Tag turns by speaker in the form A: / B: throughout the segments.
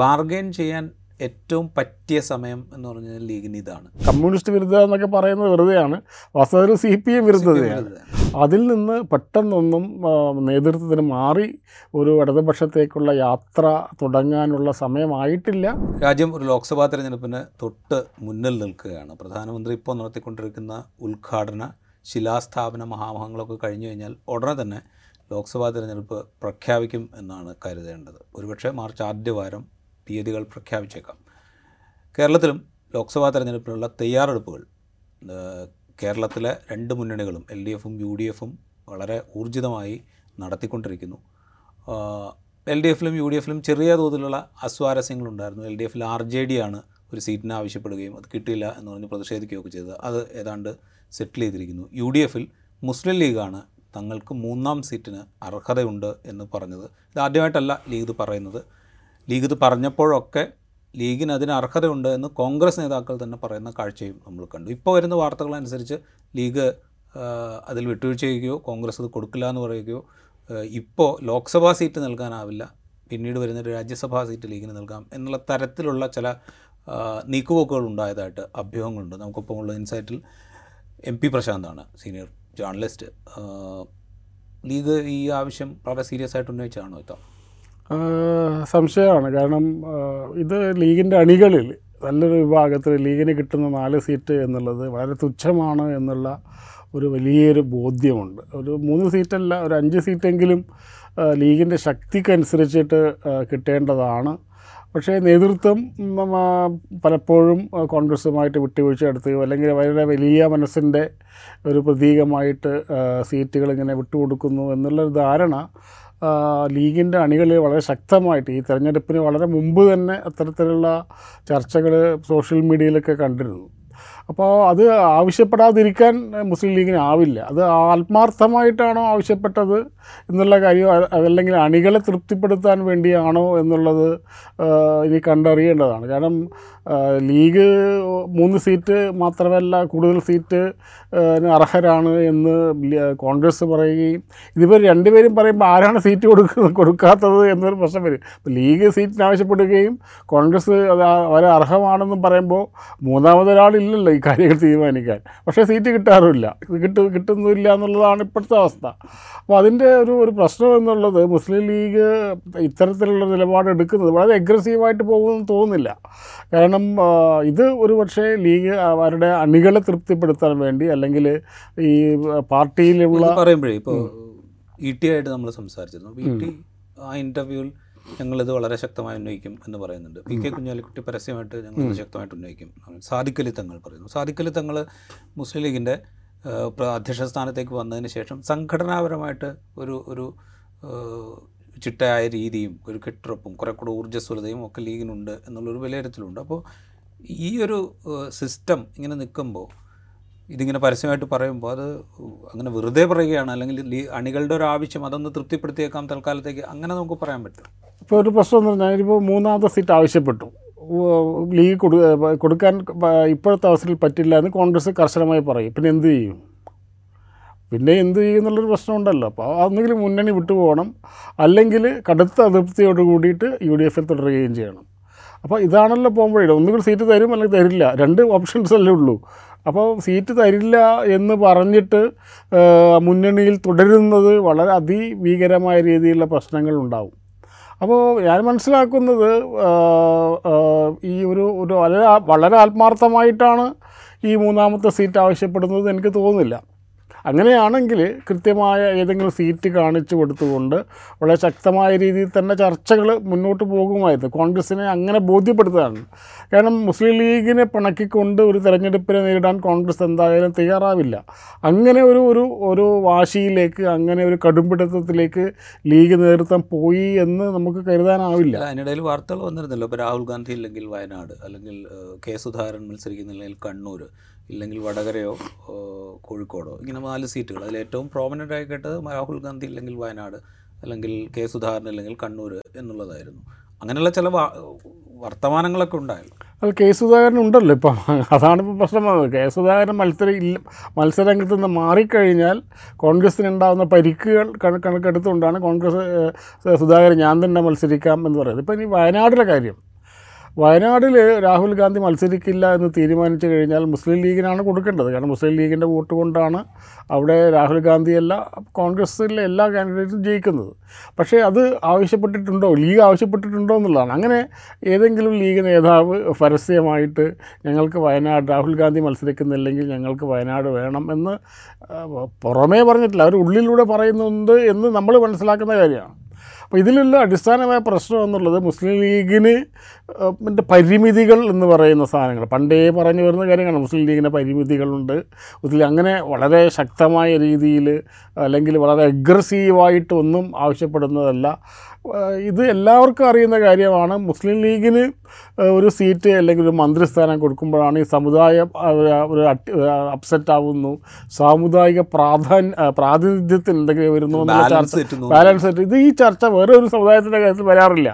A: Bargain ചെയ്യാൻ ഏറ്റവും പറ്റിയ സമയം എന്ന് പറഞ്ഞാൽ ലീഗിന് ഇതാണ്.
B: കമ്മ്യൂണിസ്റ്റ് വിരുദ്ധ എന്നൊക്കെ പറയുന്നത് വെറുതെയാണ്. വാസ്തവത്തിൽ സി പി എം വിരുദ്ധതയാണ്. അതിൽ നിന്ന് പെട്ടെന്നൊന്നും നേതൃത്വത്തിന് മാറി ഒരു ഇടതുപക്ഷത്തേക്കുള്ള യാത്ര തുടങ്ങാനുള്ള സമയമായിട്ടില്ല.
A: രാജ്യം ഒരു ലോക്സഭാ തെരഞ്ഞെടുപ്പിന് തൊട്ട് മുന്നിൽ നിൽക്കുകയാണ്. പ്രധാനമന്ത്രി ഇപ്പോൾ നടത്തിക്കൊണ്ടിരിക്കുന്ന ഉദ്ഘാടന ശിലാസ്ഥാപന മഹാമഹങ്ങളൊക്കെ കഴിഞ്ഞു കഴിഞ്ഞാൽ ഉടനെ തന്നെ ലോക്സഭാ തിരഞ്ഞെടുപ്പ് പ്രഖ്യാപിക്കും എന്നാണ് കരുതേണ്ടത്. ഒരുപക്ഷെ മാർച്ച് ആദ്യവാരം തീയതികൾ പ്രഖ്യാപിച്ചേക്കാം. കേരളത്തിലും ലോക്സഭാ തെരഞ്ഞെടുപ്പിനുള്ള തയ്യാറെടുപ്പുകൾ കേരളത്തിലെ രണ്ട് മുന്നണികളും എൽ ഡി എഫും യു ഡി എഫും വളരെ ഊർജിതമായി നടത്തിക്കൊണ്ടിരിക്കുന്നു. എൽ ഡി എഫിലും യു ഡി എഫിലും ചെറിയ തോതിലുള്ള അസ്വാരസ്യങ്ങളുണ്ടായിരുന്നു. എൽ ഡി എഫിൽ ആർ ജെ ഡി ആണ് ഒരു സീറ്റിന് ആവശ്യപ്പെടുകയും അത് കിട്ടിയില്ല എന്ന് പറഞ്ഞ് പ്രതിഷേധിക്കുകയൊക്കെ ചെയ്തത്. അത് ഏതാണ്ട് സെറ്റിൽ ചെയ്തിരിക്കുന്നു. യു ഡി എഫിൽ മുസ്ലിം ലീഗാണ് തങ്ങൾക്ക് മൂന്നാം സീറ്റിന് അർഹതയുണ്ട് എന്ന് പറഞ്ഞത്. ഇത് ആദ്യമായിട്ടല്ല ലീഗ് പറയുന്നത്. ലീഗ് ഇത് പറഞ്ഞപ്പോഴൊക്കെ ലീഗിന് അതിന് അർഹതയുണ്ട് എന്ന് കോൺഗ്രസ് നേതാക്കൾ തന്നെ പറയുന്ന കാഴ്ചയും നമ്മൾ കണ്ടു. ഇപ്പോൾ വരുന്ന വാർത്തകളനുസരിച്ച് ലീഗ് അതിൽ വിട്ടുവീഴ്ച ചെയ്യുകയോ കോൺഗ്രസ് അത് കൊടുക്കില്ല എന്ന് പറയുകയോ ഇപ്പോൾ ലോക്സഭാ സീറ്റ് നൽകാനാവില്ല. പിന്നീട് വരുന്ന രാജ്യസഭാ സീറ്റ് ലീഗിന് നൽകാം എന്നുള്ള തരത്തിലുള്ള ചില നീക്കുപോക്കുകൾ ഉണ്ടായതായിട്ട് അഭ്യൂഹങ്ങളുണ്ട്. നമുക്കിപ്പോൾ ഉള്ള ഇൻസൈറ്റിൽ എം പി പ്രശാന്താണ് സീനിയർ ജേർണലിസ്റ്റ് ലീഗ് ഈ ആവശ്യം വളരെ സീരിയസ് ആയിട്ട് ഉന്നയിച്ചാണോ ഇത്തവണ?
B: സംശയമാണ്. കാരണം ഇത് ലീഗിന്റെ അണികളിൽ നല്ലൊരു വിഭാഗത്തിൽ ലീഗിന് കിട്ടുന്ന നാല് സീറ്റ് എന്നുള്ളത് വളരെ തുച്ഛമാണ് എന്നുള്ള ഒരു വലിയൊരു ബോധ്യമുണ്ട്. ഒരു മൂന്ന് സീറ്റല്ല ഒരു അഞ്ച് സീറ്റെങ്കിലും ലീഗിന്റെ ശക്തിക്കനുസരിച്ചിട്ട് കിട്ടേണ്ടതാണ്. പക്ഷേ നേതൃത്വം പലപ്പോഴും കോൺഗ്രസ്സുമായിട്ട് വിട്ടുവീഴ്ച നടത്തുകയോ അല്ലെങ്കിൽ വളരെ വലിയ മനസ്സിന്റെ ഒരു പ്രതീകമായിട്ട് സീറ്റുകൾ ഇങ്ങനെ വിട്ടുകൊടുക്കുന്നു എന്നുള്ളൊരു ധാരണ ലീഗിന്റെ അണികളിൽ വളരെ ശക്തമായിട്ട് ഈ തെരഞ്ഞെടുപ്പിന് വളരെ മുമ്പ് തന്നെ അത്തരത്തിലുള്ള ചർച്ചകൾ സോഷ്യൽ മീഡിയയിലൊക്കെ കണ്ടിരുന്നു. അപ്പോൾ അത് ആവശ്യപ്പെടാതിരിക്കാൻ മുസ്ലിം ലീഗിന് ആവില്ല. അത് ആത്മാർത്ഥമായിട്ടാണോ ആവശ്യപ്പെട്ടത് എന്നുള്ള കാര്യം അതല്ലെങ്കിൽ അണികളെ തൃപ്തിപ്പെടുത്താൻ വേണ്ടിയാണോ എന്നുള്ളത് ഇനി കണ്ടറിയേണ്ടതാണ്. കാരണം ലീഗ് മൂന്ന് സീറ്റ് മാത്രമല്ല കൂടുതൽ സീറ്റ് അർഹരാണ് എന്ന് കോൺഗ്രസ് പറയുകയും ഇതിപ്പോൾ രണ്ടുപേരും പറയുമ്പോൾ ആരാണ് സീറ്റ് കൊടുക്ക കൊടുക്കാത്തത് എന്നൊരു പ്രശ്നം വരും. ലീഗ് സീറ്റിന് ആവശ്യപ്പെടുകയും കോൺഗ്രസ് അത് അവരെ അർഹമാണെന്നും പറയുമ്പോൾ മൂന്നാമതൊരാളില്ലല്ലോ ഈ കാര്യങ്ങൾ തീരുമാനിക്കാൻ. പക്ഷേ സീറ്റ് കിട്ടാറുമില്ല. കിട്ടു കിട്ടുന്നില്ല എന്നുള്ളതാണ് ഇപ്പോഴത്തെ അവസ്ഥ. അപ്പോൾ അതിന്റെ ഒരു ഒരു പ്രശ്നം എന്നുള്ളത് മുസ്ലിം ലീഗ് ഇത്തരത്തിലുള്ള നിലപാട് എടുക്കുന്നത് വളരെ അഗ്രസീവായിട്ട് പോകുമെന്ന് തോന്നുന്നില്ല. കാരണം ഇത് ഒരു പക്ഷേ ലീഗ് അവരുടെ അണികളെ തൃപ്തിപ്പെടുത്താൻ വേണ്ടി അല്ലെങ്കിൽ ഈ പാർട്ടിയിലുള്ള
A: പറയുമ്പോഴേ ഇപ്പോൾ ഇ ടി ആയിട്ട് നമ്മൾ സംസാരിച്ചിരുന്നു. ഇ ടി ആ ഇന്റർവ്യൂവിൽ ഞങ്ങളിത് വളരെ ശക്തമായി ഉന്നയിക്കും എന്ന് പറയുന്നുണ്ട്. പി കെ കുഞ്ഞാലിക്കുട്ടി പരസ്യമായിട്ട് ഞങ്ങൾ ശക്തമായിട്ട് ഉന്നയിക്കും. സാദിഖലി തങ്ങൾ പറയുന്നു. സാദിഖലി തങ്ങൾ മുസ്ലിം ലീഗിന്റെ അധ്യക്ഷ സ്ഥാനത്തേക്ക് വന്നതിന് ശേഷം സംഘടനാപരമായിട്ട് ഒരു ഒരു ചിട്ടയായ രീതിയും ഒരു കെട്ടുറപ്പും കുറെ കൂടെ ഊർജസ്വലതയും ഒക്കെ ലീഗിനുണ്ട് എന്നുള്ളൊരു വിലയിരുത്തലുണ്ട്. അപ്പോൾ ഈ ഒരു സിസ്റ്റം ഇങ്ങനെ നിൽക്കുമ്പോൾ ഇതിങ്ങനെ പരസ്യമായിട്ട് പറയുമ്പോൾ അത് അങ്ങനെ വെറുതെ പറയുകയാണ്. അല്ലെങ്കിൽ അണികളുടെ ഒരു ആവശ്യം അതൊന്ന് തൃപ്തിപ്പെടുത്തിയേക്കാം തൽക്കാലത്തേക്ക് അങ്ങനെ നമുക്ക് പറയാൻ പറ്റും.
B: ഇപ്പോൾ ഒരു പ്രശ്നം എന്ന് പറഞ്ഞാൽ ഇപ്പോൾ മൂന്നാമത്തെ സീറ്റ് ആവശ്യപ്പെട്ടു. ലീഗ് കൊടു കൊടുക്കാൻ ഇപ്പോഴത്തെ അവസരത്തിൽ പറ്റില്ല എന്ന് കോൺഗ്രസ് കർശനമായി പറയും. പിന്നെ എന്ത് ചെയ്യും? പിന്നെ എന്ത് ചെയ്യും എന്നുള്ളൊരു പ്രശ്നമുണ്ടല്ലോ അപ്പോൾ ഒന്നുകിൽ മുന്നണി വിട്ടുപോകണം. അല്ലെങ്കിൽ കടുത്ത അതൃപ്തിയോട് കൂടിയിട്ട് യു ഡി എഫിൽ തുടരുകയും ചെയ്യണം. അപ്പോൾ ഇതാണല്ലോ പോകുമ്പോഴേ ഒന്നുകിൽ സീറ്റ് തരും അല്ലെങ്കിൽ തരില്ല. രണ്ട് ഓപ്ഷൻസ് അല്ലേ ഉള്ളൂ. അപ്പോൾ സീറ്റ് തരില്ല എന്ന് പറഞ്ഞിട്ട് മുന്നണിയിൽ തുടരുന്നത് വളരെ അതിഭീകരമായ രീതിയിലുള്ള പ്രശ്നങ്ങൾ ഉണ്ടാവും. അപ്പോൾ ഞാൻ മനസ്സിലാക്കുന്നത് ഈ ഒരു ഒരു വളരെ വളരെ ആത്മാർത്ഥമായിട്ടാണ് ഈ മൂന്നാമത്തെ സീറ്റ് ആവശ്യപ്പെടുന്നത് എനിക്ക് തോന്നുന്നില്ല. അങ്ങനെയാണെങ്കിൽ കൃത്യമായ ഏതെങ്കിലും സീറ്റ് കാണിച്ചു കൊടുത്തുകൊണ്ട് വളരെ ശക്തമായ രീതിയിൽ തന്നെ ചർച്ചകൾ മുന്നോട്ട് പോകുമായിരുന്നു. കോൺഗ്രസിനെ അങ്ങനെ ബോധ്യപ്പെടുത്തുകയാണ് കാരണം മുസ്ലിം ലീഗിനെ പിണക്കിക്കൊണ്ട് ഒരു തെരഞ്ഞെടുപ്പിനെ നേരിടാൻ കോൺഗ്രസ് എന്തായാലും തയ്യാറാവില്ല. അങ്ങനെ ഒരു ഒരു ഒരു വാശിയിലേക്ക് അങ്ങനെ ഒരു കടുംപിടുത്തത്തിലേക്ക് ലീഗ് നേതൃത്വം പോയി എന്ന് നമുക്ക് കരുതാനാവില്ല.
A: അതിനിടയിൽ വാർത്തകൾ വന്നിരുന്നല്ലോ. ഇപ്പോൾ രാഹുൽ ഗാന്ധി ഇല്ലെങ്കിൽ വയനാട് അല്ലെങ്കിൽ കെ സുധാകരൻ മത്സരിക്കുന്നില്ലെങ്കിൽ കണ്ണൂർ ഇല്ലെങ്കിൽ വടകരയോ കോഴിക്കോടോ ഇങ്ങനെ നാല് സീറ്റുകൾ. അതിൽ ഏറ്റവും പ്രോമിനന്റ് ആയി കേട്ടത് രാഹുൽ ഗാന്ധി ഇല്ലെങ്കിൽ വയനാട് അല്ലെങ്കിൽ കെ സുധാകരൻ അല്ലെങ്കിൽ കണ്ണൂർ എന്നുള്ളതായിരുന്നു. അങ്ങനെയുള്ള ചില വർത്തമാനങ്ങളൊക്കെ ഉണ്ടായിരുന്നു
B: അത് കെ സുധാകരൻ ഉണ്ടല്ലോ ഇപ്പം. അതാണ് ഇപ്പം പ്രശ്നം. കെ സുധാകരൻ മത്സരം ഇല്ല മത്സരരംഗത്ത് നിന്ന് മാറിക്കഴിഞ്ഞാൽ കോൺഗ്രസ്സിനുണ്ടാകുന്ന പരിക്കുകൾ കണ കണക്കെടുത്തുകൊണ്ടാണ് കോൺഗ്രസ് സുധാകരൻ ഞാൻ തന്നെ മത്സരിക്കാം എന്ന് പറയുന്നത്. ഇപ്പം ഇനി വയനാടിലെ കാര്യം. വയനാട്ടിൽ രാഹുൽ ഗാന്ധി മത്സരിക്കില്ല എന്ന് തീരുമാനിച്ചു കഴിഞ്ഞാൽ മുസ്ലിം ലീഗിനാണ് കൊടുക്കേണ്ടത്. കാരണം മുസ്ലിം ലീഗിന്റെ വോട്ട് കൊണ്ടാണ് അവിടെ രാഹുൽ ഗാന്ധിയല്ല കോൺഗ്രസ്സിലെ എല്ലാ കാൻഡിഡേറ്റും ജയിക്കുന്നത്. പക്ഷേ അത് ആവശ്യപ്പെട്ടിട്ടുണ്ടോ? ലീഗ് ആവശ്യപ്പെട്ടിട്ടുണ്ടോ എന്നുള്ളതാണ്. അങ്ങനെ ഏതെങ്കിലും ലീഗ് നേതാവ് പരസ്യമായിട്ട് ഞങ്ങൾക്ക് വയനാട് രാഹുൽ ഗാന്ധി മത്സരിക്കുന്നില്ലെങ്കിൽ ഞങ്ങൾക്ക് വയനാട് വേണം എന്ന് പുറമേ പറഞ്ഞിട്ടില്ല. അവർ ഉള്ളിലൂടെ പറയുന്നുണ്ട് എന്ന് നമ്മൾ മനസ്സിലാക്കുന്ന കാര്യമാണ്. അപ്പോൾ ഇതിലുള്ള അടിസ്ഥാനമായ പ്രശ്നം എന്നുള്ളത് മുസ്ലിം ലീഗിന് പരിമിതികൾ എന്ന് പറയുന്ന സാധനങ്ങൾ. പണ്ടേ പറഞ്ഞു വരുന്ന കാര്യങ്ങളാണ്. മുസ്ലിം ലീഗിന്റെ പരിമിതികളുണ്ട്. ഇതിൽ അങ്ങനെ വളരെ ശക്തമായ രീതിയിൽ അല്ലെങ്കിൽ വളരെ അഗ്രസീവായിട്ട് ഒന്നും ആവശ്യപ്പെടുന്നതല്ല. ഇത് എല്ലാവർക്കും അറിയുന്ന കാര്യമാണ്. മുസ്ലിം ലീഗിന് ഒരു സീറ്റ് അല്ലെങ്കിൽ ഒരു മന്ത്രിസ്ഥാനം കൊടുക്കുമ്പോഴാണ് ഈ സമുദായം ഒരു അപ്സെറ്റ് ആവുന്നു. സാമുദായിക പ്രാധാന്യ പ്രാതിനിധ്യത്തിൽ എന്തെങ്കിലും വരുന്നു ചർച്ച ബാലൻസ് ഇത് ഈ ചർച്ച വേറെ ഒരു സമുദായത്തിന്റെ കാര്യത്തിൽ വരാറില്ല.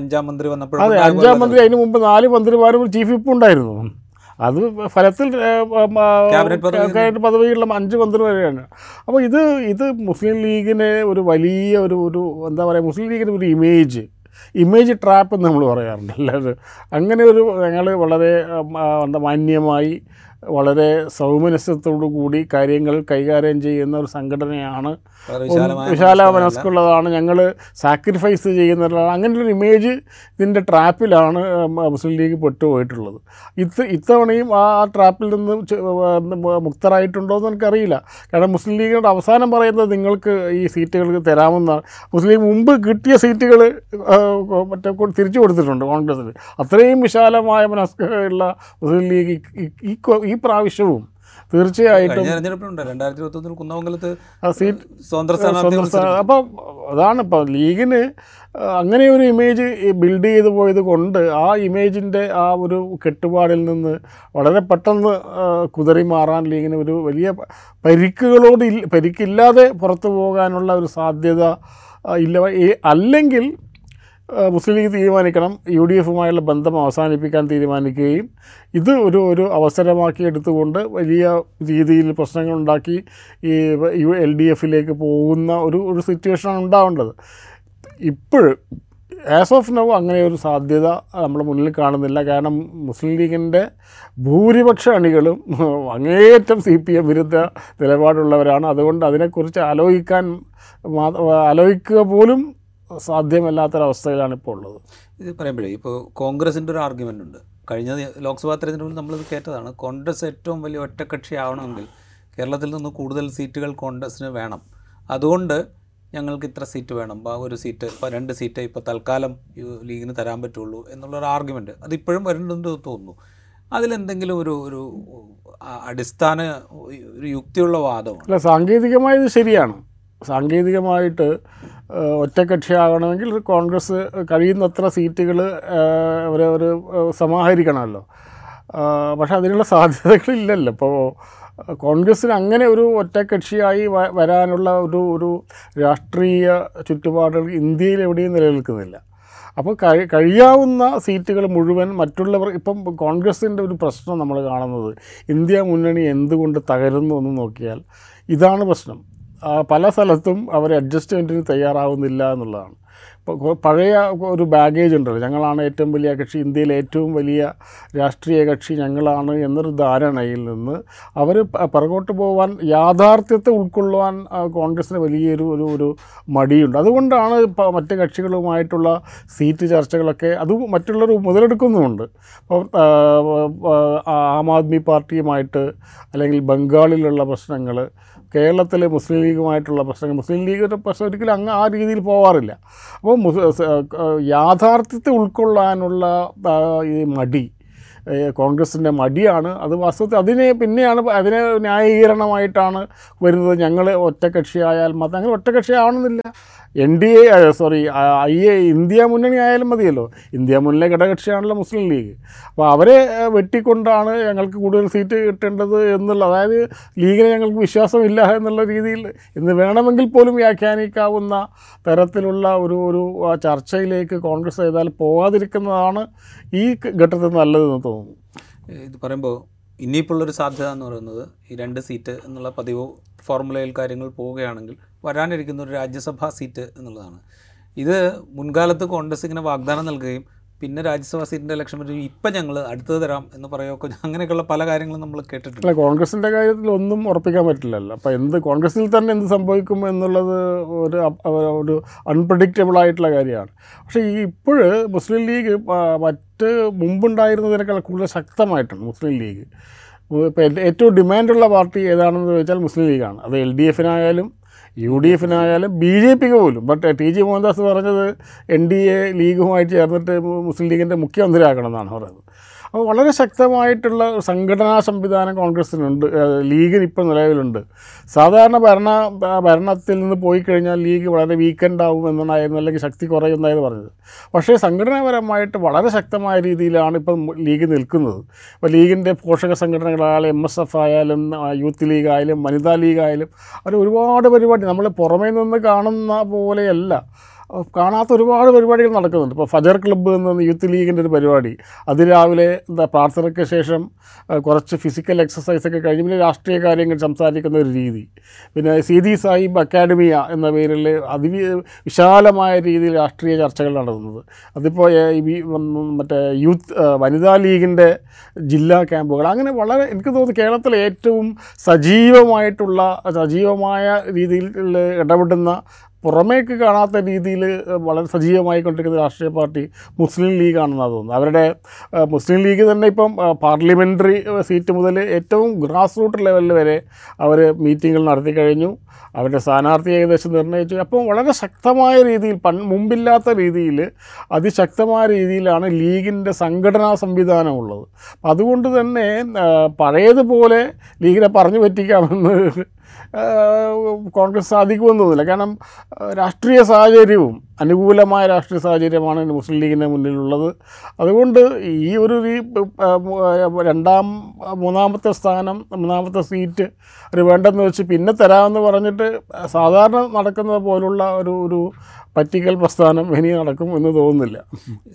A: അഞ്ചാം മന്ത്രി വന്നപ്പോൾ
B: അതെ അഞ്ചാം മന്ത്രി അതിന് മുമ്പ് നാല് മന്ത്രിമാരും ഒരു ചീഫ് വിപ്പ് ഉണ്ടായിരുന്നു. അത് ഫലത്തിൽ
A: ക്യാബിനറ്റ് പദവി
B: ക്യാബിനറ്റ് പദവിയുള്ള അഞ്ച് മന്ത്രിമാരെയാണ് അപ്പോൾ ഇത് ഇത് മുസ്ലിം ലീഗിനെ ഒരു വലിയ ഒരു ഒരു എന്താ പറയുക മുസ്ലിം ലീഗിന്റെ ഒരു ഇമേജ് ഇമേജ് ട്രാപ്പ് എന്ന് നമ്മൾ പറയാറുണ്ട്. അല്ലാതെ അങ്ങനെ ഒരു ഞങ്ങൾ വളരെ എന്താ മാന്യമായി വളരെ സൗമനസ്യത്തോടു കൂടി കാര്യങ്ങൾ കൈകാര്യം ചെയ്യുന്ന ഒരു സംഘടനയാണ്. വിശാല. മനസ്കുള്ളതാണ് ഞങ്ങൾ സാക്രിഫൈസ് ചെയ്യുന്നവരാണ്. അങ്ങനെ ഒരു ഇമേജ് ഇതിന്റെ ട്രാപ്പിലാണ് മുസ്ലിം ലീഗ് പെട്ടുപോയിട്ടുള്ളത്. ഇത് ഇത്തവണയും ആ ട്രാപ്പിൽ നിന്ന് മുക്തരായിട്ടുണ്ടോ എന്ന് എനിക്കറിയില്ല. കാരണം മുസ്ലിം ലീഗിനോട് അവസാനം പറയുന്നത് നിങ്ങൾക്ക് ഈ സീറ്റുകൾ തരാമെന്നാണ് മുസ്ലിം മുമ്പ് കിട്ടിയ സീറ്റുകൾ മറ്റേ തിരിച്ചു കൊടുത്തിട്ടുണ്ട് കോൺഗ്രസ്സിൽ അത്രയും വിശാലമായ മനസ്കുള്ള മുസ്ലിം ലീഗ് ഈ- ഈ- പ്രാവശ്യവും തീർച്ചയായിട്ടും. അപ്പം അതാണ് ഇപ്പോൾ ലീഗിന് അങ്ങനെ ഒരു ഇമേജ് ബിൽഡ് ചെയ്ത് പോയത് കൊണ്ട് ആ ഇമേജിന്റെ ആ ഒരു കെട്ടുപാടിൽ നിന്ന് വളരെ പെട്ടെന്ന് കുതിറി മാറാൻ ലീഗിന് ഒരു വലിയ പരിക്കുകളോട് ഇല്ല പരിക്കില്ലാതെ പുറത്തു പോകാനുള്ള ഒരു സാധ്യത ഇല്ല അല്ലെങ്കിൽ മുസ്ലിം ലീഗ് തീരുമാനിക്കണം യു ഡി എഫുമായുള്ള ബന്ധം അവസാനിപ്പിക്കാൻ തീരുമാനിക്കുകയും ഇത് ഒരു ഒരു അവസരമാക്കി എടുത്തുകൊണ്ട് വലിയ രീതിയിൽ പ്രശ്നങ്ങൾ ഉണ്ടാക്കി ഈ യു എൽ ഡി എഫിലേക്ക് പോകുന്ന ഒരു ഒരു സിറ്റുവേഷനാണ് ഉണ്ടാവേണ്ടത്. ഇപ്പോഴും ആസ് ഓഫ് നൗ അങ്ങനെ ഒരു സാധ്യത നമ്മൾ മുന്നിൽ കാണുന്നില്ല. കാരണം മുസ്ലിം ലീഗിന്റെ ഭൂരിപക്ഷ അണികളും അങ്ങേയറ്റം സി പി എം വിരുദ്ധ നിലപാടുള്ളവരാണ്. അതുകൊണ്ട് അതിനെക്കുറിച്ച് ആലോചിക്കാൻ ആലോചിക്കുക പോലും സാധ്യമല്ലാത്തൊരവസ്ഥയിലാണ് ഇപ്പോൾ ഉള്ളത്.
A: ഇത് പറയുമ്പോഴേ ഇപ്പോൾ കോൺഗ്രസിന്റെ ഒരു ആർഗ്യുമെന്റ് ഉണ്ട്. കഴിഞ്ഞ ലോക്സഭാ തെരഞ്ഞെടുപ്പിൽ നമ്മളിത് കേട്ടതാണ്. കോൺഗ്രസ് ഏറ്റവും വലിയ ഒറ്റക്കക്ഷി ആവണമെങ്കിൽ കേരളത്തിൽ നിന്ന് കൂടുതൽ സീറ്റുകൾ കോൺഗ്രസ്സിന് വേണം. അതുകൊണ്ട് ഞങ്ങൾക്ക് ഇത്ര സീറ്റ് വേണം. ഒരു സീറ്റ് ഇപ്പോൾ രണ്ട് സീറ്റ് ഇപ്പോൾ തൽക്കാലം ലീഗിന് തരാൻ പറ്റുള്ളൂ എന്നുള്ളൊരു ആർഗ്യുമെന്റ് അതിപ്പോഴും വരുന്നുണ്ട് തോന്നുന്നു. അതിലെന്തെങ്കിലും ഒരു ഒരു അടിസ്ഥാന ഒരു യുക്തിയുള്ള വാദമാണ്.
B: അല്ല സാങ്കേതികമായി ഇത് ശരിയാണ്. സാങ്കേതികമായിട്ട് ഒറ്റക്കക്ഷിയാകണമെങ്കിൽ കോൺഗ്രസ് കഴിയുന്നത്ര സീറ്റുകൾ അവർ അവർ സമാഹരിക്കണമല്ലോ. പക്ഷെ അതിനുള്ള സാധ്യതകളില്ലല്ലോ. ഇപ്പോൾ കോൺഗ്രസ്സിന് അങ്ങനെ ഒരു ഒറ്റക്കക്ഷിയായി വ- വരാനുള്ള ഒരു ഒരു രാഷ്ട്രീയ ചുറ്റുപാടുകൾ ഇന്ത്യയിൽ എവിടെയും നിലനിൽക്കുന്നില്ല. അപ്പോൾ കഴി കഴിയാവുന്ന സീറ്റുകൾ മുഴുവൻ മറ്റുള്ളവർ ഇപ്പം കോൺഗ്രസിന്റെ ഒരു പ്രശ്നം നമ്മൾ കാണുന്നത് ഇന്ത്യ മുന്നണി എന്തുകൊണ്ട് തകരുന്നു എന്ന് നോക്കിയാൽ ഇതാണ് പ്രശ്നം. പല സ്ഥലത്തും അവർ അഡ്ജസ്റ്റ്മെന്റിന് തയ്യാറാവുന്നില്ല എന്നുള്ളതാണ്. പഴയ ഒരു ബാഗേജ് ഉണ്ടല്ലോ. ഞങ്ങളാണ് ഏറ്റവും വലിയ കക്ഷി ഇന്ത്യയിലെ ഏറ്റവും വലിയ രാഷ്ട്രീയ കക്ഷി ഞങ്ങളാണ് എന്നൊരു ധാരണയിൽ നിന്ന് അവർ പുറകോട്ട് പോകാൻ യാഥാർത്ഥ്യത്തെ ഉൾക്കൊള്ളുവാൻ കോൺഗ്രസ്സിന് വലിയൊരു ഒരു ഒരു മടിയുണ്ട്. അതുകൊണ്ടാണ് മറ്റ് കക്ഷികളുമായിട്ടുള്ള സീറ്റ് ചർച്ചകളൊക്കെ അത് മറ്റുള്ളവർ മുതലെടുക്കുന്നുമുണ്ട്. ഇപ്പോൾ ആം ആദ്മി പാർട്ടിയുമായിട്ട് അല്ലെങ്കിൽ ബംഗാളിലുള്ള പ്രശ്നങ്ങൾ കേരളത്തിലെ മുസ്ലിം ലീഗുമായിട്ടുള്ള പ്രശ്നങ്ങൾ മുസ്ലിം ലീഗിന്റെ പ്രശ്നം ഒരിക്കലും അങ്ങ് ആ രീതിയിൽ പോകാറില്ല അപ്പോൾ യാഥാർത്ഥ്യത്തെ ഉൾക്കൊള്ളാനുള്ള ഈ മടി കോൺഗ്രസിന്റെ മടിയാണ്. അത് വാസ്തവത്തിൽ അതിനെ പിന്നെയാണ് അതിനെ ന്യായീകരണമായിട്ടാണ് വരുന്നത്. ഞങ്ങൾ ഒറ്റക്കക്ഷിയായാൽ മതി. അങ്ങനെ ഒറ്റക്കക്ഷിയാവണമെന്നില്ല N D A sorry I A India മുന്നണി ആയാലും മതിയല്ലോ. ഇന്ത്യ മുന്നണി ഘടകക്ഷിയാണല്ലോ മുസ്ലിം ലീഗ്. അപ്പോൾ അവരെ വെട്ടിക്കൊണ്ടാണ് ഞങ്ങൾക്ക് കൂടുതൽ സീറ്റ് കിട്ടേണ്ടത് എന്നുള്ള അതായത് ലീഗിനെ ഞങ്ങൾക്ക് വിശ്വാസമില്ല എന്നുള്ള രീതിയിൽ ഇന്ന് വേണമെങ്കിൽ പോലും വ്യാഖ്യാനിക്കാവുന്ന തരത്തിലുള്ള ഒരു ഒരു ചർച്ചയിലേക്ക് കോൺഗ്രസ് ചെയ്താൽ പോകാതിരിക്കുന്നതാണ് ഈ ഘട്ടത്തിൽ നല്ലതെന്ന് തോന്നുന്നു.
A: ഇത് പറയുമ്പോൾ ഇനിയിപ്പോഴുള്ളൊരു സാധ്യത എന്ന് പറയുന്നത് ഈ രണ്ട് സീറ്റ് എന്നുള്ള പതിവ് ഫോർമുലയിൽ കാര്യങ്ങൾ പോവുകയാണെങ്കിൽ വരാനിരിക്കുന്ന ഒരു രാജ്യസഭാ സീറ്റ് എന്നുള്ളതാണ്. ഇത് മുൻകാലത്ത് കോൺഗ്രസ് ഇങ്ങനെ വാഗ്ദാനം നൽകുകയും പിന്നെ രാജ്യസഭാ സീറ്റിന്റെ ഇലക്ഷൻ വരും. ഇപ്പം ഞങ്ങൾ അടുത്തത് തരാം എന്ന് പറയുമൊക്കെ അങ്ങനെയൊക്കെയുള്ള പല കാര്യങ്ങളും നമ്മൾ കേട്ടിട്ടുണ്ട്.
B: കോൺഗ്രസിന്റെ കാര്യത്തിൽ ഒന്നും ഉറപ്പിക്കാൻ പറ്റില്ലല്ലോ. അപ്പോൾ എന്ത് കോൺഗ്രസിൽ തന്നെ എന്ത് സംഭവിക്കും എന്നുള്ളത് ഒരു ഒരു അൺപ്രഡിക്റ്റബിൾ ആയിട്ടുള്ള കാര്യമാണ്. പക്ഷേ ഈ ഇപ്പോൾ മുസ്ലിം ലീഗ് മറ്റ് മുമ്പുണ്ടായിരുന്നതിനേക്കാൾ കൂടുതൽ ശക്തമായിട്ടുണ്ട് മുസ്ലിം ലീഗ്. ഇപ്പോൾ ഏറ്റവും ഡിമാൻഡുള്ള പാർട്ടി ഏതാണെന്ന് ചോദിച്ചാൽ മുസ്ലിം ലീഗാണ്. അത് എൽ ഡി എഫിനായാലും യു ഡി എഫിനായാലും ബി ജെ പിക്ക് പോലും. ബട്ട് ടി ജി മോഹൻദാസ് പറഞ്ഞത് എൻ ഡി എ ലീഗുമായിട്ട് ചേർന്നിട്ട് മുസ്ലിം ലീഗിന്റെ മുഖ്യമന്ത്രിയാക്കണം എന്നാണ് പറയുന്നത് അപ്പോൾ വളരെ ശക്തമായിട്ടുള്ള സംഘടനാ സംവിധാനം കോൺഗ്രസ്സിനുണ്ട്. ലീഗിന് ഇപ്പോൾ നിലവിലുണ്ട്. സാധാരണ ഭരണ ഭരണത്തിൽ നിന്ന് പോയി കഴിഞ്ഞാൽ ലീഗ് വളരെ വീക്കെൻഡ് ആവും എന്നായിരുന്നു അല്ലെങ്കിൽ ശക്തി കുറയുന്നതായിരുന്നു പറഞ്ഞത്. പക്ഷേ സംഘടനാപരമായിട്ട് വളരെ ശക്തമായ രീതിയിലാണ് ഇപ്പം ലീഗ് നിൽക്കുന്നത്. ഇപ്പോൾ ലീഗിന്റെ പോഷക സംഘടനകളായാലും എം എസ് എഫ് ആയാലും യൂത്ത് ലീഗ് ആയാലും വനിതാ ലീഗ് ആയാലും അവർ ഒരുപാട് പരിപാടി നമ്മൾ പുറമേ നിന്ന് കാണുന്ന പോലെയല്ല. കാണാത്ത ഒരുപാട് പരിപാടികൾ നടക്കുന്നുണ്ട്. ഇപ്പോൾ ഫജർ ക്ലബ്ബ് എന്ന യൂത്ത് ലീഗിന്റെ ഒരു പരിപാടി. അതിരാവിലെ എന്താ പ്രാർത്ഥനയ്ക്ക് ശേഷം കുറച്ച് ഫിസിക്കൽ എക്സസൈസൊക്കെ കഴിഞ്ഞ് പിന്നെ രാഷ്ട്രീയ കാര്യങ്ങൾ സംസാരിക്കുന്ന ഒരു രീതി. പിന്നെ സീതി സാഹിബ് അക്കാഡമിയ എന്ന പേരിൽ അതി വിശാലമായ രീതിയിൽ രാഷ്ട്രീയ ചർച്ചകൾ നടത്തുന്നത്. അതിപ്പോൾ മറ്റേ യൂത്ത് വനിതാ ലീഗിന്റെ ജില്ലാ ക്യാമ്പുകൾ. അങ്ങനെ വളരെ എനിക്ക് തോന്നുന്നു കേരളത്തിലെ ഏറ്റവും സജീവമായിട്ടുള്ള സജീവമായ രീതിയിൽ ഇടപെടുന്ന പുറമേക്ക് കാണാത്ത രീതിയിൽ വളരെ സജീവമായി കൊണ്ടിരിക്കുന്ന രാഷ്ട്രീയ പാർട്ടി മുസ്ലിം ലീഗാണെന്നാണ് തോന്നുന്നത്. അവരുടെ മുസ്ലിം ലീഗ് തന്നെ ഇപ്പം പാർലമെന്ററി സീറ്റ് മുതൽ ഏറ്റവും ഗ്രാസ് റൂട്ട് ലെവലിൽ വരെ അവർ മീറ്റിങ്ങുകൾ നടത്തി കഴിഞ്ഞു. അവരുടെ സ്ഥാനാർത്ഥി ഏകദേശം നിർണയിച്ചു അപ്പം വളരെ ശക്തമായ രീതിയിൽ പൺ മുമ്പില്ലാത്ത രീതിയിൽ അതിശക്തമായ രീതിയിലാണ് ലീഗിന്റെ സംഘടനാ സംവിധാനമുള്ളത് അതുകൊണ്ട് തന്നെ പഴയതുപോലെ ലീഗിനെ പറഞ്ഞു പറ്റിക്കാമെന്ന് കോൺഗ്രസ് സാധിക്കുമെന്ന് തോന്നില്ല കാരണം രാഷ്ട്രീയ സാഹചര്യവും അനുകൂലമായ രാഷ്ട്രീയ സാഹചര്യമാണ് മുസ്ലിം ലീഗിന്റെ മുന്നിലുള്ളത്. അതുകൊണ്ട് ഈ ഒരു രണ്ടാം മൂന്നാമത്തെ സ്ഥാനം മൂന്നാമത്തെ സീറ്റ് ഒരു വേണ്ടെന്ന് വെച്ച് പിന്നെ തരാമെന്ന് പറഞ്ഞിട്ട് സാധാരണ നടക്കുന്നത് പോലുള്ള ഒരു ഒരു പറ്റിക്കൽ പ്രസ്ഥാനം ഇനി നടക്കും എന്ന് തോന്നുന്നില്ല.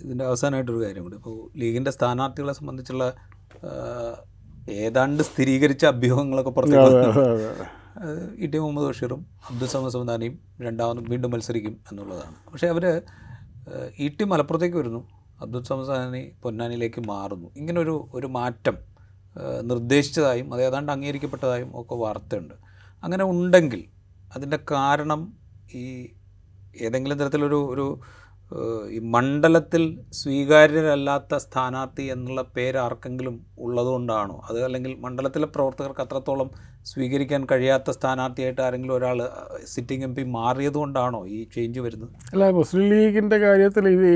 A: ഇതിന്റെ അവസാനമായിട്ടൊരു കാര്യം കൂടി. ഇപ്പോൾ ലീഗിന്റെ സ്ഥാനാർത്ഥികളെ സംബന്ധിച്ചുള്ള ഏതാണ്ട് സ്ഥിരീകരിച്ച അഭ്യൂഹങ്ങളൊക്കെ പുറത്തേക്ക് ഇ ടി മുഹമ്മദ് ബഷീറും അബ്ദുൽ സമദ് സമദാനിയും രണ്ടാമതും വീണ്ടും മത്സരിക്കും എന്നുള്ളതാണ്. പക്ഷേ അവർ ഇ ടി മലപ്പുറത്തേക്ക് വരുന്നു. അബ്ദുൽ സമദ് സമദാനി പൊന്നാനിയിലേക്ക് മാറുന്നു. ഇങ്ങനൊരു ഒരു മാറ്റം നിർദ്ദേശിച്ചതായും അത് ഏതാണ്ട് അംഗീകരിക്കപ്പെട്ടതായും ഒക്കെ വാർത്തയുണ്ട്. അങ്ങനെ ഉണ്ടെങ്കിൽ അതിന്റെ കാരണം ഈ ഏതെങ്കിലും തരത്തിലൊരു ഒരു ഈ മണ്ഡലത്തിൽ സ്വീകാര്യരല്ലാത്ത സ്ഥാനാർത്ഥി എന്നുള്ള പേര് ആർക്കെങ്കിലും ഉള്ളതുകൊണ്ടാണോ? അത് അല്ലെങ്കിൽ മണ്ഡലത്തിലെ പ്രവർത്തകർക്ക് അത്രത്തോളം സ്വീകരിക്കാൻ കഴിയാത്ത സ്ഥാനാർത്ഥിയായിട്ട് ആരെങ്കിലും ഒരാൾ സിറ്റിംഗ് എം പി മാറിയതുകൊണ്ടാണോ ഈ ചേഞ്ച് വരുന്നത്?
B: അല്ല മുസ്ലിം ലീഗിന്റെ കാര്യത്തിൽ ഇത്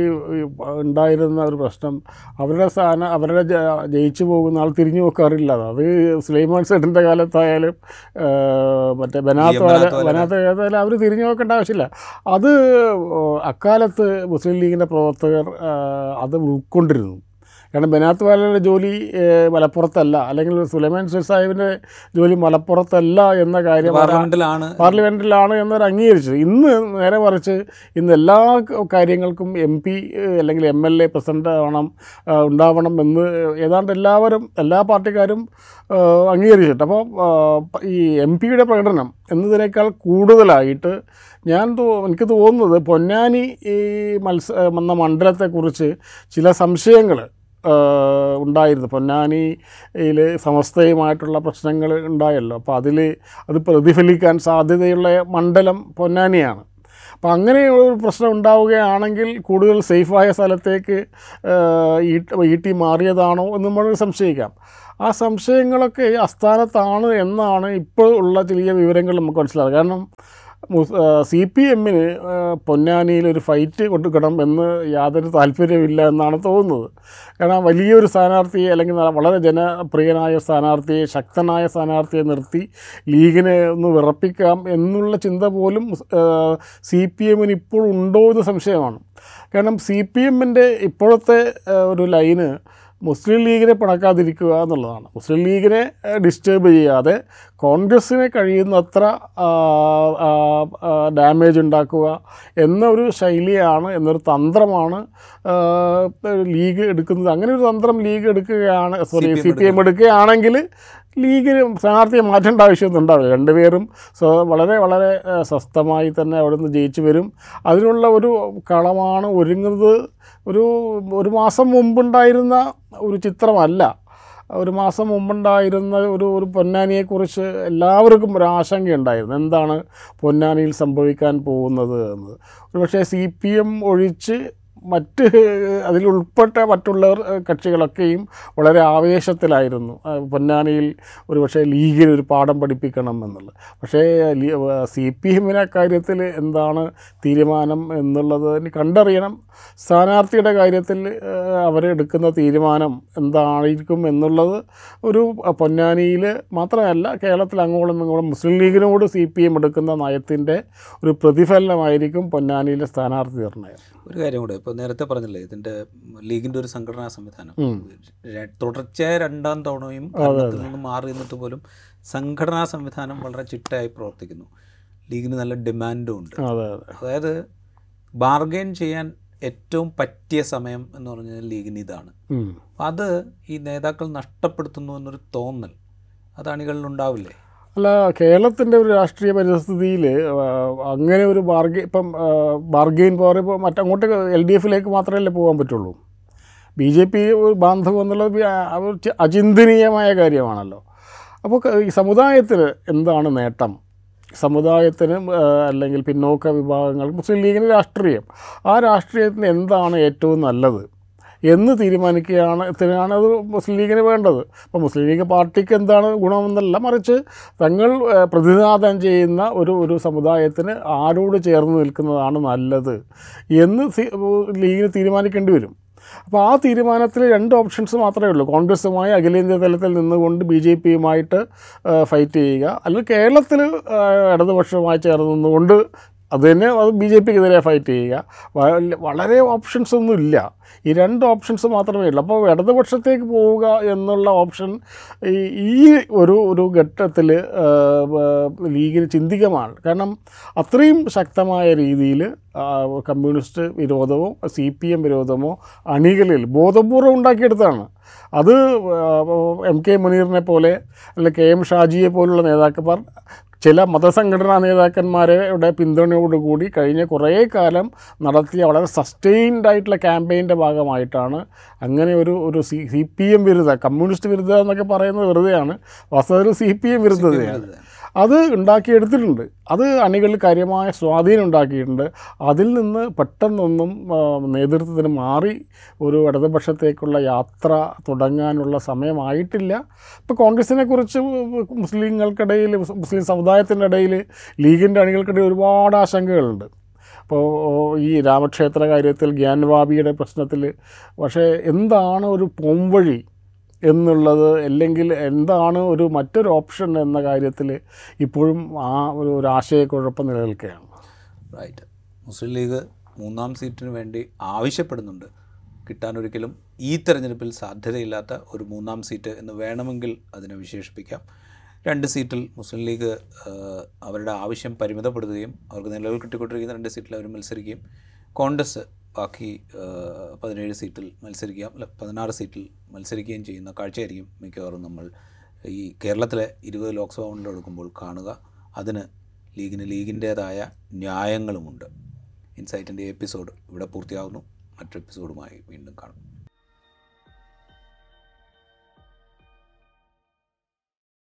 B: ഉണ്ടായിരുന്ന ഒരു പ്രശ്നം അവരുടെ സ്ഥാനം അവരുടെ ജയിച്ചു പോകുന്ന ആൾ തിരിഞ്ഞു നോക്കാറില്ല. അത് സുലൈമാൻ സെഡിന്റെ കാലത്തായാലും മറ്റേ ബനാത്ത്
A: ബനാത്ത്
B: കാലത്തായാലും അവർ തിരിഞ്ഞു നോക്കേണ്ട ആവശ്യമില്ല. അത് അക്കാലത്ത് മുസ്ലിം ലീഗിന്റെ പ്രവർത്തകർ അത് ഉൾക്കൊണ്ടിരുന്നു. കാരണം ബനാത്ത് വാലയുടെ ജോലി മലപ്പുറത്തല്ല. അല്ലെങ്കിൽ സുലൈമാൻ സാഹിബിന്റെ ജോലി മലപ്പുറത്തല്ല എന്ന കാര്യം
A: പാർലമെന്റിലാണ്
B: പാർലമെന്റിലാണ് എന്നവർ അംഗീകരിച്ചത്. ഇന്ന് നേരെ മറിച്ച് ഇന്ന് എല്ലാ കാര്യങ്ങൾക്കും എം പി അല്ലെങ്കിൽ എം എൽ എ പ്രസിഡന്റ് ആവണം ഉണ്ടാവണം എന്ന് ഏതാണ്ട് എല്ലാവരും എല്ലാ പാർട്ടിക്കാരും അംഗീകരിച്ചിട്ട് അപ്പോൾ ഈ എം പിയുടെ പ്രകടനം എന്നതിനേക്കാൾ കൂടുതലായിട്ട് ഞാൻ തോ എനിക്ക് തോന്നുന്നത് പൊന്നാനി ഈ മത്സ എന്ന മണ്ഡലത്തെക്കുറിച്ച് ചില സംശയങ്ങൾ ഉണ്ടായിരുന്നു. പൊന്നാനിയിൽ സമസ്തയുമായിട്ടുള്ള പ്രശ്നങ്ങൾ ഉണ്ടായല്ലോ. അപ്പോൾ അതിൽ അത് പ്രതിഫലിക്കാൻ സാധ്യതയുള്ള മണ്ഡലം പൊന്നാനിയാണ്. അപ്പോൾ അങ്ങനെ ഒരു പ്രശ്നം ഉണ്ടാവുകയാണെങ്കിൽ കൂടുതൽ സേഫായ സ്ഥലത്തേക്ക് ഈ ഇ ടി മാറിയതാണോ എന്ന് നമ്മൾ സംശയിക്കാം. ആ സംശയങ്ങളൊക്കെ അസ്ഥാനത്താണ് എന്നാണ് ഇപ്പോൾ ഉള്ള ചെറിയ വിവരങ്ങൾ നമുക്ക് മനസ്സിലാകും കാരണം സി പി എമ്മിന് പൊന്നാനിയിൽ ഒരു ഫൈറ്റ് കൊടുക്കണം എന്ന് യാതൊരു താല്പര്യമില്ല എന്നാണ് തോന്നുന്നത്. കാരണം വലിയൊരു സ്ഥാനാർത്ഥിയെ അല്ലെങ്കിൽ വളരെ ജനപ്രിയനായ സ്ഥാനാർത്ഥിയെ ശക്തനായ സ്ഥാനാർത്ഥിയെ നിർത്തി ലീഗിനെ ഒന്ന് വിറപ്പിക്കാം എന്നുള്ള ചിന്ത പോലും സി പി എമ്മിന് ഇപ്പോൾ ഉണ്ടോ എന്ന് സംശയമാണ്. കാരണം സി പി എമ്മിന്റെ ഇപ്പോഴത്തെ ഒരു ലൈന് മുസ്ലിം ലീഗിനെ പിണക്കാതിരിക്കുക എന്നുള്ളതാണ്. മുസ്ലിം ലീഗിനെ ഡിസ്റ്റേബ് ചെയ്യാതെ കോൺഗ്രസ്സിനെ കഴിയുന്നത്ര ഡാമേജ് ഉണ്ടാക്കുക എന്നൊരു ശൈലിയാണ് എന്നൊരു തന്ത്രമാണ് ലീഗ് എടുക്കുന്നത്. അങ്ങനെ ഒരു തന്ത്രം ലീഗ് എടുക്കുകയാണ് സോറി സി പി എം എടുക്കുകയാണെങ്കിൽ ലീഗിന് സ്ഥാനാർത്ഥിയെ മാറ്റേണ്ട ആവശ്യമൊന്നും ഉണ്ടാവില്ല രണ്ടുപേരും വളരെ വളരെ സ്വസ്ഥമായി തന്നെ അവിടെ നിന്ന് ജയിച്ചു വരും. അതിനുള്ള ഒരു കളമാണ് ഒരുങ്ങുന്നത്. ഒരു ഒരു മാസം മുമ്പുണ്ടായിരുന്ന ഒരു ചിത്രമല്ല. ഒരു മാസം മുമ്പുണ്ടായിരുന്ന ഒരു ഒരു പൊന്നാനിയെക്കുറിച്ച് എല്ലാവർക്കും ഒരു ആശങ്കയുണ്ടായിരുന്നു. എന്താണ് പൊന്നാനിയിൽ സംഭവിക്കാൻ പോകുന്നത് എന്ന്. ഒരുപക്ഷെ സി പി എം ഒഴിച്ച് മറ്റ് അതിൽ ഉൾപ്പെട്ട മറ്റുള്ളവർ ഏഹ്, കക്ഷികളൊക്കെയും വളരെ ആവേശത്തിലായിരുന്നു. പൊന്നാനിയിൽ ഒരുപക്ഷെ ലീഗിൽ ഒരു പാഠം പഠിപ്പിക്കണം എന്നുള്ളത്. പക്ഷേ സി പി എമ്മിനെ കാര്യത്തിൽ എന്താണ് തീരുമാനം എന്നുള്ളത് കണ്ടറിയണം. സ്ഥാനാർത്ഥിയുടെ കാര്യത്തിൽ അവരെടുക്കുന്ന തീരുമാനം എന്തായിരിക്കും എന്നുള്ളത് ഒരു പൊന്നാനിയിൽ മാത്രമല്ല കേരളത്തിൽ അങ്ങോളം ഇങ്ങോളം മുസ്ലിം ലീഗിനോട് സി പി എം എടുക്കുന്ന നയത്തിന്റെ ഒരു പ്രതിഫലനമായിരിക്കും പൊന്നാനിയിലെ സ്ഥാനാർത്ഥി നിർണയം
A: ഒരു കാര്യം കൂടെ. ഇപ്പോൾ നേരത്തെ പറഞ്ഞില്ലേ ഇതിന്റെ ലീഗിന്റെ ഒരു സംഘടനാ സംവിധാനം. തുടർച്ചയായ രണ്ടാം തവണയും ഭരണത്തിൽ നിന്ന് മാറി നിന്നിട്ട് പോലും സംഘടനാ സംവിധാനം വളരെ ചിട്ടയായി പ്രവർത്തിക്കുന്നു. ലീഗിന് നല്ല ഡിമാൻഡും ഉണ്ട്.
B: അതെ അതെ.
A: അതായത് ബാർഗെയിൻ ചെയ്യാൻ ഏറ്റവും പറ്റിയ സമയം എന്ന് പറഞ്ഞാൽ ലീഗിന് ഇതാണ്. അത് ഈ നേതാക്കൾ നഷ്ടപ്പെടുത്തുന്നു എന്നൊരു തോന്നൽ. അത് അണികളിൽ ഉണ്ടാവില്ലേ?
B: അല്ല കേരളത്തിന്റെ ഒരു രാഷ്ട്രീയ പരിസ്ഥിതിയിൽ അങ്ങനെ ഒരു ബാർഗെ ഇപ്പം ബാർഗെയിൻ പവർ ഇപ്പോൾ മറ്റങ്ങോട്ട് എൽ ഡി എഫിലേക്ക് മാത്രമല്ലേ പോകാൻ പറ്റുള്ളൂ? ബി ജെ പി ഒരു ബാന്ധവം എന്നുള്ളത് അചിന്തനീയമായ കാര്യമാണല്ലോ. അപ്പോൾ ഈ സമുദായത്തിന് എന്താണ് നേട്ടം? സമുദായത്തിന് അല്ലെങ്കിൽ പിന്നോക്ക വിഭാഗങ്ങൾ മുസ്ലിം ലീഗിന് രാഷ്ട്രീയം. ആ രാഷ്ട്രീയത്തിന് എന്താണ് ഏറ്റവും നല്ലത്? എന്ന് തീരുമാനിക്കുകയാണ് ത്തിനാണ് അത് മുസ്ലിം ലീഗിന് വേണ്ടത്. അപ്പോൾ മുസ്ലിം ലീഗ് പാർട്ടിക്ക് എന്താണ് ഗുണമെന്നല്ല മറിച്ച് തങ്ങൾ പ്രതിനിധാനം ചെയ്യുന്ന ഒരു ഒരു സമുദായത്തിന് ആരോട് ചേർന്ന് നിൽക്കുന്നതാണ് നല്ലത് എന്ന് ലീഗിന് തീരുമാനിക്കേണ്ടി വരും. അപ്പോൾ ആ തീരുമാനത്തിൽ രണ്ട് ഓപ്ഷൻസ് മാത്രമേ ഉള്ളൂ. കോൺഗ്രസ്സുമായി അഖിലേന്ത്യാ തലത്തിൽ നിന്നുകൊണ്ട് ബി ജെ പിയുമായിട്ട് ഫൈറ്റ് ചെയ്യുക. അല്ലെങ്കിൽ കേരളത്തിൽ ഇടതുപക്ഷവുമായി ചേർന്ന് നിന്നുകൊണ്ട് അത് തന്നെ അത് ബി ജെ പിക്കെതിരെ ഫൈറ്റ് ചെയ്യുക. വളരെ ഓപ്ഷൻസ് ഒന്നും ഇല്ല. ഈ രണ്ട് ഓപ്ഷൻസ് മാത്രമേ ഉള്ളൂ. അപ്പോൾ ഇടതുപക്ഷത്തേക്ക് പോവുക എന്നുള്ള ഓപ്ഷൻ ഈ ഒരു ഒരു ഘട്ടത്തിൽ ലീഗിന് ചിന്തികമാണ്. കാരണം അത്രയും ശക്തമായ രീതിയിൽ കമ്മ്യൂണിസ്റ്റ് വിരോധമോ സി പി എം വിരോധമോ അണികളിൽ ബോധപൂർവം ഉണ്ടാക്കിയെടുത്താണ് അത് എം കെ മുനീറിനെ പോലെ അല്ലെങ്കിൽ കെ എം ഷാജിയെ പോലുള്ള നേതാക്കന്മാർ ചില മതസംഘടനാ നേതാക്കന്മാരുടെ പിന്തുണയോടുകൂടി കഴിഞ്ഞ കുറേ കാലം നടത്തിയ വളരെ സസ്റ്റെയിൻഡ് ആയിട്ടുള്ള ക്യാമ്പയിന്റെ ഭാഗമായിട്ടാണ് അങ്ങനെ ഒരു ഒരു സി സി പി എം വിരുദ്ധ കമ്മ്യൂണിസ്റ്റ് വിരുദ്ധ എന്നൊക്കെ പറയുന്നത് വെറുതെയാണ്. വാസ്തവത്തിൽ സി പി എം വിരുദ്ധതയാണ്. അത് ഉണ്ടാക്കിയെടുത്തിട്ടുണ്ട്. അത് അണികളിൽ കാര്യമായ സ്വാധീനം ഉണ്ടാക്കിയിട്ടുണ്ട്. അതിൽ നിന്ന് പെട്ടെന്നൊന്നും നേതൃത്വത്തിന് മാറി ഒരു ഇടതുപക്ഷത്തേക്കുള്ള യാത്ര തുടങ്ങാനുള്ള സമയമായിട്ടില്ല. ഇപ്പോൾ കോൺഗ്രസിനെ കുറിച്ച് മുസ്ലിങ്ങൾക്കിടയിൽ മുസ്ലിം സമുദായത്തിന്റെ ഇടയിൽ ലീഗിന്റെ അണികൾക്കിടയിൽ ഒരുപാട് ആശങ്കകളുണ്ട്. അപ്പോൾ ഈ രാമക്ഷേത്ര കാര്യത്തിൽ ഗ്യാൻവാബിയുടെ പ്രശ്നത്തിൽ പക്ഷേ എന്താണ് ഒരു പോംവഴി എന്നുള്ളത് അല്ലെങ്കിൽ എന്താണ് ഒരു മറ്റൊരു ഓപ്ഷൻ എന്ന കാര്യത്തിൽ ഇപ്പോഴും ആ ഒരു ഒരു ആശയക്കുഴപ്പം നിലനിൽക്കുകയാണ്.
A: റൈറ്റ് മുസ്ലിം ലീഗ് മൂന്നാം സീറ്റിന് വേണ്ടി ആവശ്യപ്പെടുന്നുണ്ട്. കിട്ടാനൊരിക്കലും ഈ തെരഞ്ഞെടുപ്പിൽ സാധ്യതയില്ലാത്ത ഒരു മൂന്നാം സീറ്റ് എന്ന് വേണമെങ്കിൽ അതിനെ വിശേഷിപ്പിക്കാം. രണ്ട് സീറ്റിൽ മുസ്ലിം ലീഗ് അവരുടെ ആവശ്യം പരിമിതപ്പെടുത്തുകയും അവർക്ക് നിലവിൽ കിട്ടിക്കൊണ്ടിരിക്കുന്ന രണ്ട് സീറ്റിൽ അവർ മത്സരിക്കുകയും കോൺഗ്രസ് ബാക്കി പതിനേഴ് സീറ്റിൽ മത്സരിക്കാം അല്ല പതിനാറ് സീറ്റിൽ മത്സരിക്കുകയും ചെയ്യുന്ന കാഴ്ചയായിരിക്കും മിക്കവാറും നമ്മൾ ഈ കേരളത്തിലെ ഇരുപത് ലോക്സഭാ മണ്ഡലം കാണുക. അതിന് ലീഗിന് ലീഗിന്റേതായ ന്യായങ്ങളുമുണ്ട്. ഇൻസൈറ്റിന്റെ എപ്പിസോഡ് ഇവിടെ പൂർത്തിയാകുന്നു മറ്റൊരു എപ്പിസോഡുമായി വീണ്ടും കാണും.